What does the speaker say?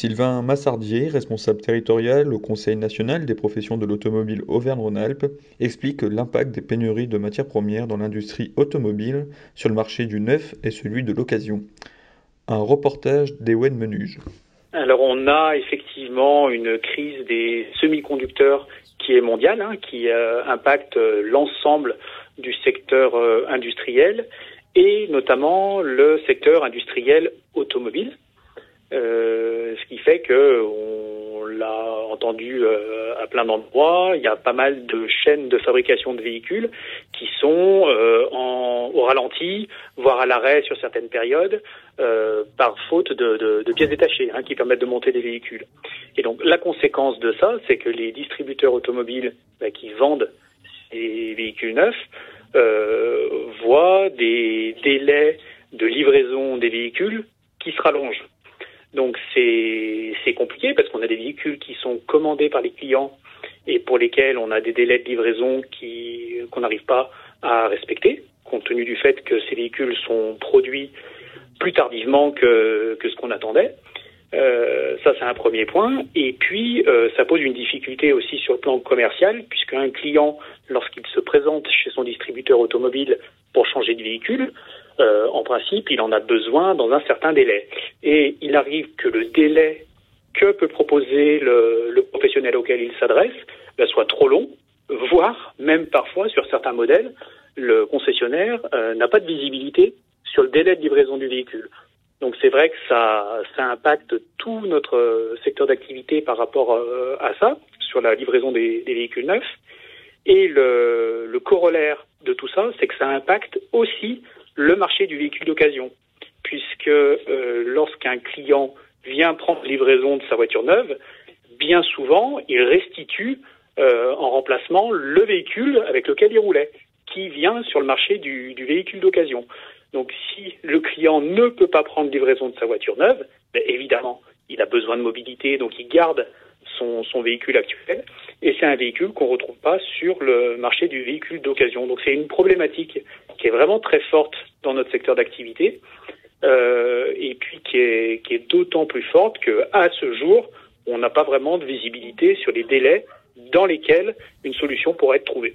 Sylvain Massardier, responsable territorial au Conseil national des professions de l'automobile Auvergne-Rhône-Alpes, explique l'impact des pénuries de matières premières dans l'industrie automobile sur le marché du neuf et celui de l'occasion. Un reportage d'Ewen Menuge. Alors on a effectivement une crise des semi-conducteurs qui est mondiale, hein, qui euh, impacte euh, l'ensemble du secteur euh, industriel et notamment le secteur industriel automobile. Euh, ce qui fait que on l'a entendu euh, à plein d'endroits. Il y a pas mal de chaînes de fabrication de véhicules qui sont euh, en, au ralenti, voire à l'arrêt sur certaines périodes, par faute de, de, de pièces détachées hein, qui permettent de monter des véhicules. Et donc la conséquence de ça, c'est que les distributeurs automobiles bah, qui vendent ces véhicules neufs voient des délais de livraison des véhicules qui se rallongent. Donc c'est compliqué parce qu'on a des véhicules qui sont commandés par les clients et pour lesquels on a des délais de livraison qui qu'on n'arrive pas à respecter, compte tenu du fait que ces véhicules sont produits plus tardivement que, que ce qu'on attendait. Euh, ça, c'est un premier point. Et puis, euh, ça pose une difficulté aussi sur le plan commercial, puisqu'un client, lorsqu'il se présente chez son distributeur automobile pour changer de véhicule, euh, en principe, il en a besoin dans un certain délai. Et il arrive que le délai que peut proposer le, le professionnel auquel il s'adresse ben, soit trop long, voire même parfois sur certains modèles, le concessionnaire euh, n'a pas de visibilité sur le délai de livraison du véhicule. Donc c'est vrai que ça, ça impacte tout notre secteur d'activité par rapport euh, à ça, sur la livraison des, des véhicules neufs. Et le, le, corollaire tout ça, c'est que ça impacte aussi le marché du véhicule d'occasion, puisque euh, lorsqu'un client vient prendre livraison de sa voiture neuve, bien souvent, il restitue euh, en remplacement le véhicule avec lequel il roulait, qui vient sur le marché du, véhicule d'occasion. Donc si le client ne peut pas prendre livraison de sa voiture neuve, ben, évidemment, il a besoin de mobilité, donc il garde son véhicule actuel, et c'est un véhicule qu'on ne retrouve pas sur le marché du véhicule d'occasion. Donc c'est une problématique qui est vraiment très forte dans notre secteur d'activité, euh, et puis qui est, qui est d'autant plus forte qu'à ce jour, on n'a pas vraiment de visibilité sur les délais dans lesquels une solution pourrait être trouvée.